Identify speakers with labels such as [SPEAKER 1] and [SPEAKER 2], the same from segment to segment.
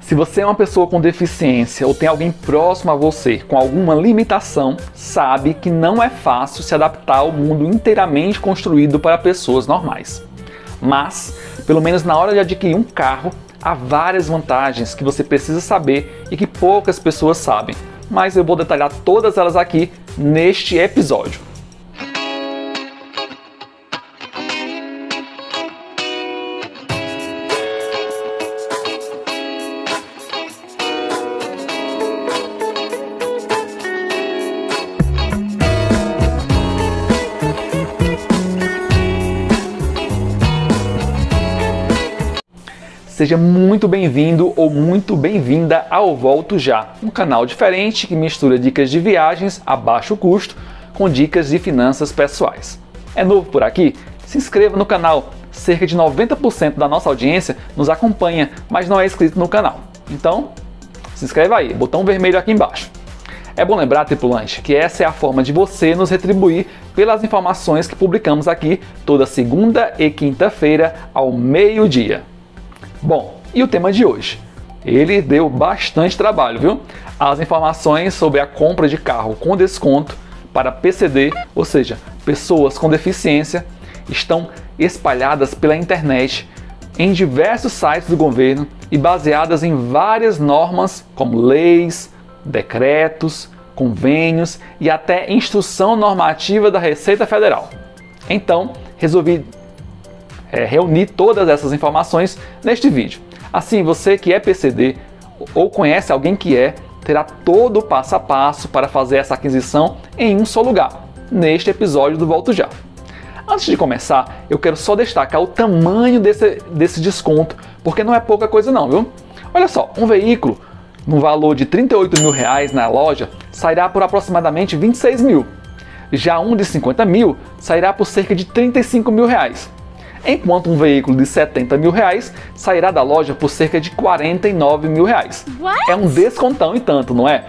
[SPEAKER 1] Se você é uma pessoa com deficiência ou tem alguém próximo a você com alguma limitação, sabe que não é fácil se adaptar ao mundo inteiramente construído para pessoas normais. Mas, pelo menos na hora de adquirir um carro, há várias vantagens que você precisa saber e que poucas pessoas sabem. Mas eu vou detalhar todas elas aqui neste episódio. Seja muito bem-vindo ou muito bem-vinda ao Volto Já, um canal diferente que mistura dicas de viagens a baixo custo com dicas de finanças pessoais. É novo por aqui? Se inscreva no canal. Cerca de 90% da nossa audiência nos acompanha, mas não é inscrito no canal. Então, se inscreva aí, botão vermelho aqui embaixo. É bom lembrar, tripulante, que essa é a forma de você nos retribuir pelas informações que publicamos aqui toda segunda e quinta-feira ao meio-dia. Bom, e o tema de hoje? Ele deu bastante trabalho, viu? As informações sobre a compra de carro com desconto para PCD, ou seja, pessoas com deficiência, estão espalhadas pela internet em diversos sites do governo e baseadas em várias normas, como leis, decretos, convênios e até instrução normativa da Receita Federal. Então, resolvi é, reunir todas essas informações neste vídeo. Assim, você que é PCD ou conhece alguém que é, terá todo o passo a passo para fazer essa aquisição em um só lugar, neste episódio do Volto Já. Antes de começar, eu quero só destacar o tamanho desse, desse desconto, porque não é pouca coisa não, viu? Olha só, um veículo no valor de 38 mil reais na loja sairá por aproximadamente 26 mil. Já um de 50 mil sairá por cerca de 35 mil reais enquanto um veículo de 70 mil reais sairá da loja por cerca de 49 mil reais.
[SPEAKER 2] What?
[SPEAKER 1] É um descontão e tanto, não é?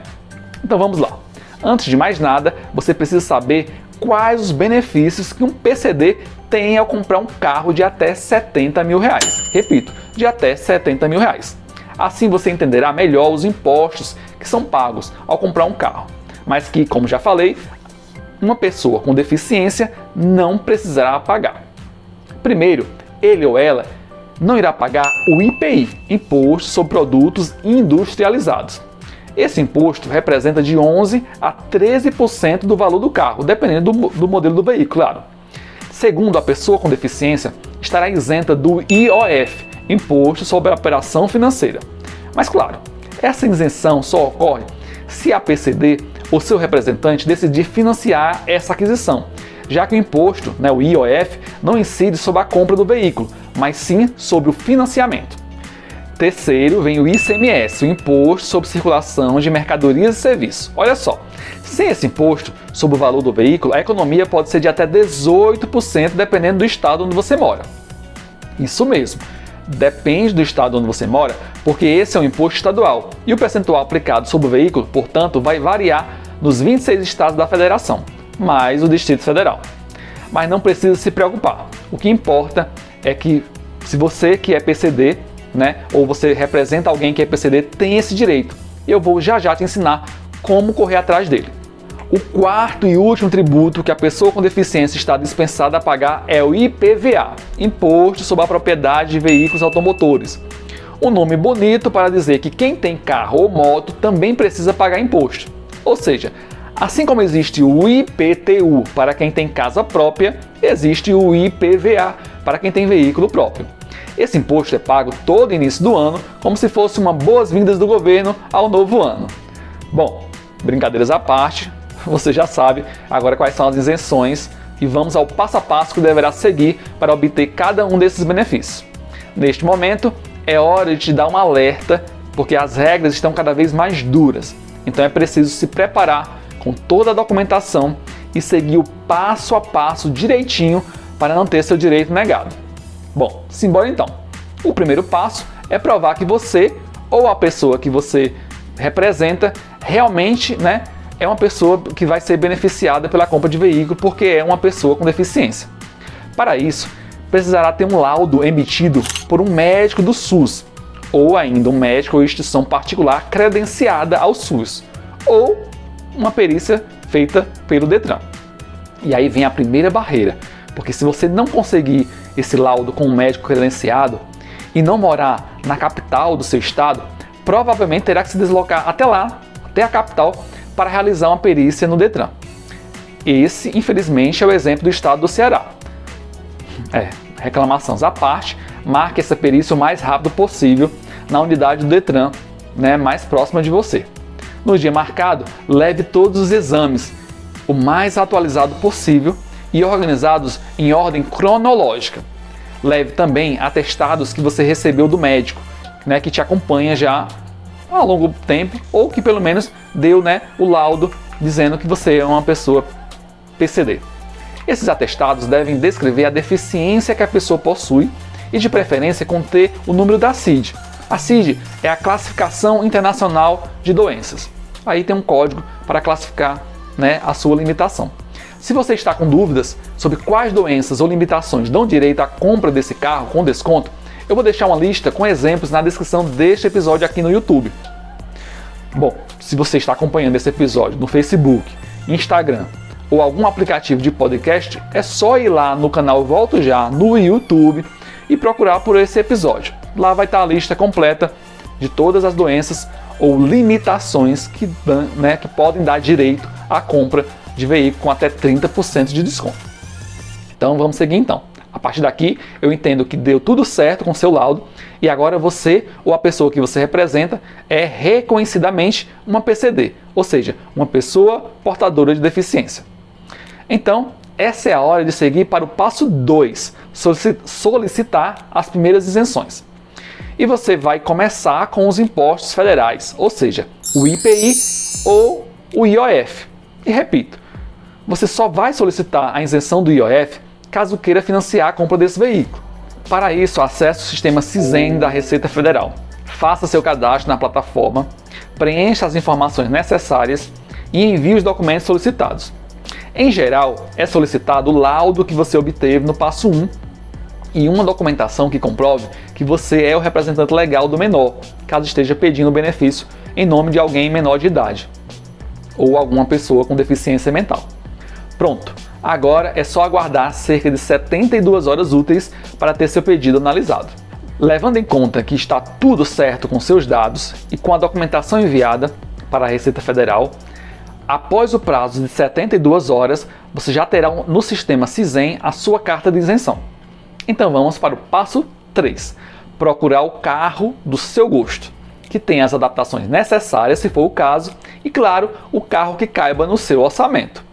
[SPEAKER 1] Então vamos lá. Antes de mais nada, você precisa saber quais os benefícios que um PCD tem ao comprar um carro de até 70 mil reais. Repito, de até 70 mil reais. Assim você entenderá melhor os impostos que são pagos ao comprar um carro, mas que, como já falei, uma pessoa com deficiência não precisará pagar. Primeiro, ele ou ela não irá pagar o IPI, Imposto sobre Produtos Industrializados. Esse imposto representa de 11 a 13% do valor do carro, dependendo do, do modelo do veículo, claro. Segundo, a pessoa com deficiência estará isenta do IOF, Imposto sobre a Operação Financeira. Mas, claro, essa isenção só ocorre se a PCD ou seu representante decidir financiar essa aquisição, já que o imposto, né, o IOF, não incide sobre a compra do veículo, mas sim sobre o financiamento. Terceiro, vem o ICMS, o Imposto sobre Circulação de Mercadorias e Serviços. Olha só, sem esse imposto sobre o valor do veículo, a economia pode ser de até 18% dependendo do estado onde você mora. Isso mesmo, depende do estado onde você mora, porque esse é um imposto estadual e o percentual aplicado sobre o veículo, portanto, vai variar nos 26 estados da federação mais o Distrito Federal. Mas não precisa se preocupar. O que importa é que se você que é PCD, né, ou você representa alguém que é PCD, tem esse direito. Eu vou já já te ensinar como correr atrás dele. O quarto e último tributo que a pessoa com deficiência está dispensada a pagar é o IPVA, Imposto sobre a Propriedade de Veículos Automotores. Um nome bonito para dizer que quem tem carro ou moto também precisa pagar imposto. Ou seja, Assim como existe o IPTU para quem tem casa própria, existe o IPVA para quem tem veículo próprio. Esse imposto é pago todo início do ano, como se fosse uma boas-vindas do governo ao novo ano. Bom, brincadeiras à parte, você já sabe agora quais são as isenções e vamos ao passo a passo que deverá seguir para obter cada um desses benefícios. Neste momento, é hora de te dar um alerta, porque as regras estão cada vez mais duras. Então é preciso se preparar com toda a documentação e seguir o passo a passo direitinho para não ter seu direito negado. Bom, simbora então. O primeiro passo é provar que você ou a pessoa que você representa realmente, né, é uma pessoa que vai ser beneficiada pela compra de veículo porque é uma pessoa com deficiência. Para isso, precisará ter um laudo emitido por um médico do SUS ou ainda um médico ou instituição particular credenciada ao SUS, ou uma perícia feita pelo Detran. E aí vem a primeira barreira, porque se você não conseguir esse laudo com um médico credenciado e não morar na capital do seu estado, provavelmente terá que se deslocar até lá, até a capital, para realizar uma perícia no Detran. Esse, infelizmente, é o exemplo do estado do Ceará. É, reclamações à parte, marque essa perícia o mais rápido possível na unidade do Detran, né, mais próxima de você. No dia marcado, leve todos os exames o mais atualizado possível e organizados em ordem cronológica. Leve também atestados que você recebeu do médico, né, que te acompanha já há longo tempo ou que pelo menos deu né, o laudo dizendo que você é uma pessoa PCD. Esses atestados devem descrever a deficiência que a pessoa possui e, de preferência, conter o número da CID. A CID é a Classificação Internacional de Doenças. Aí tem um código para classificar né, a sua limitação. Se você está com dúvidas sobre quais doenças ou limitações dão direito à compra desse carro com desconto, eu vou deixar uma lista com exemplos na descrição deste episódio aqui no YouTube. Bom, se você está acompanhando esse episódio no Facebook, Instagram ou algum aplicativo de podcast, é só ir lá no canal Volto Já no YouTube e procurar por esse episódio. Lá vai estar a lista completa de todas as doenças ou limitações que, né, que podem dar direito à compra de veículo com até 30% de desconto. Então vamos seguir então. A partir daqui, eu entendo que deu tudo certo com seu laudo e agora você ou a pessoa que você representa é reconhecidamente uma PCD, ou seja, uma pessoa portadora de deficiência. Então, essa é a hora de seguir para o passo 2, solicitar as primeiras isenções e você vai começar com os impostos federais, ou seja, o IPI ou o IOF. E repito, você só vai solicitar a isenção do IOF caso queira financiar a compra desse veículo. Para isso, acesse o sistema CISEN da Receita Federal. Faça seu cadastro na plataforma, preencha as informações necessárias e envie os documentos solicitados. Em geral, é solicitado o laudo que você obteve no passo 1 e uma documentação que comprove que você é o representante legal do menor, caso esteja pedindo benefício em nome de alguém menor de idade ou alguma pessoa com deficiência mental. Pronto, agora é só aguardar cerca de 72 horas úteis para ter seu pedido analisado. Levando em conta que está tudo certo com seus dados e com a documentação enviada para a Receita Federal, após o prazo de 72 horas, você já terá no sistema CISEM a sua carta de isenção. Então vamos para o passo 3: procurar o carro do seu gosto, que tenha as adaptações necessárias, se for o caso, e claro, o carro que caiba no seu orçamento.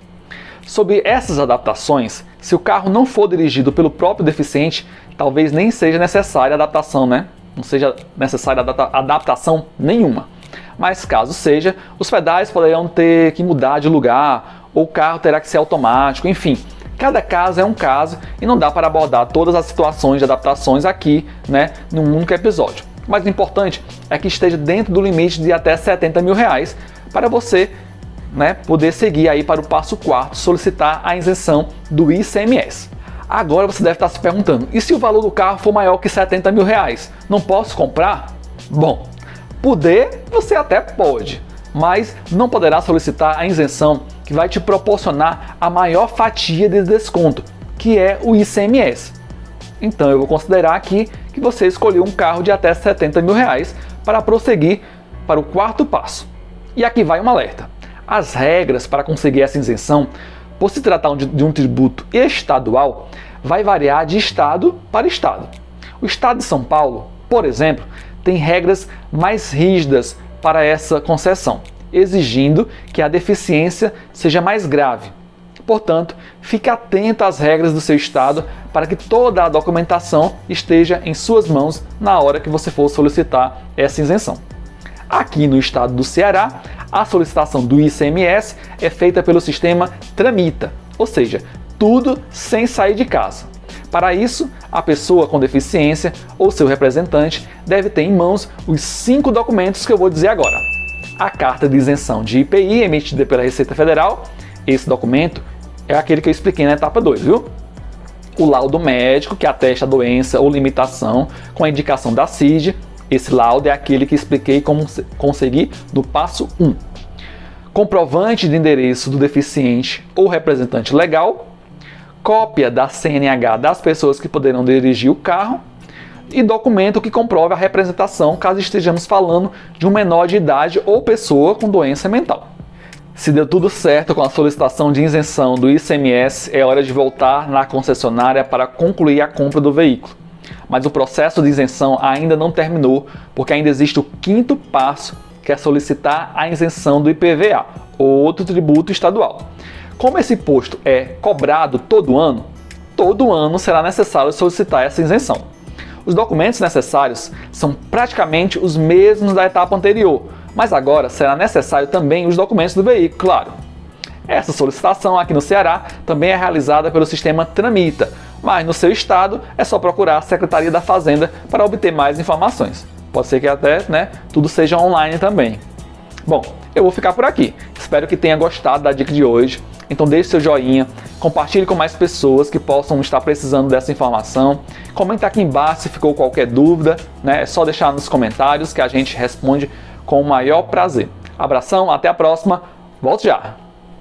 [SPEAKER 1] Sobre essas adaptações, se o carro não for dirigido pelo próprio deficiente, talvez nem seja necessária adaptação, né? Não seja necessária adaptação nenhuma. Mas caso seja, os pedais poderão ter que mudar de lugar, ou o carro terá que ser automático, enfim, Cada caso é um caso e não dá para abordar todas as situações de adaptações aqui, né, num único episódio. Mas o importante é que esteja dentro do limite de até 70 mil reais para você né, poder seguir aí para o passo quarto, solicitar a isenção do ICMS. Agora você deve estar se perguntando: e se o valor do carro for maior que 70 mil reais? Não posso comprar? Bom, poder você até pode, mas não poderá solicitar a isenção que vai te proporcionar a maior fatia de desconto, que é o ICMS. Então eu vou considerar aqui que você escolheu um carro de até 70 mil reais para prosseguir para o quarto passo. E aqui vai um alerta. As regras para conseguir essa isenção, por se tratar de um tributo estadual, vai variar de estado para estado. O estado de São Paulo, por exemplo, tem regras mais rígidas para essa concessão exigindo que a deficiência seja mais grave. Portanto, fique atento às regras do seu estado para que toda a documentação esteja em suas mãos na hora que você for solicitar essa isenção. Aqui no estado do Ceará, a solicitação do ICMS é feita pelo sistema Tramita, ou seja, tudo sem sair de casa. Para isso, a pessoa com deficiência ou seu representante deve ter em mãos os cinco documentos que eu vou dizer agora a carta de isenção de IPI emitida pela Receita Federal. Esse documento é aquele que eu expliquei na etapa 2, viu? O laudo médico que atesta a doença ou limitação com a indicação da CID, Esse laudo é aquele que expliquei como conseguir no passo 1. Comprovante de endereço do deficiente ou representante legal, cópia da CNH das pessoas que poderão dirigir o carro e documento que comprove a representação caso estejamos falando de um menor de idade ou pessoa com doença mental. Se deu tudo certo com a solicitação de isenção do ICMS, é hora de voltar na concessionária para concluir a compra do veículo. Mas o processo de isenção ainda não terminou, porque ainda existe o quinto passo, que é solicitar a isenção do IPVA, outro tributo estadual. Como esse imposto é cobrado todo ano, todo ano será necessário solicitar essa isenção. Os documentos necessários são praticamente os mesmos da etapa anterior, mas agora será necessário também os documentos do veículo, claro. Essa solicitação aqui no Ceará também é realizada pelo sistema Tramita, mas no seu estado é só procurar a Secretaria da Fazenda para obter mais informações. Pode ser que até né, tudo seja online também. Bom, eu vou ficar por aqui. Espero que tenha gostado da dica de hoje. Então deixe seu joinha, compartilhe com mais pessoas que possam estar precisando dessa informação. Comenta aqui embaixo se ficou qualquer dúvida, né? É só deixar nos comentários que a gente responde com o maior prazer. Abração, até a próxima. Volte já!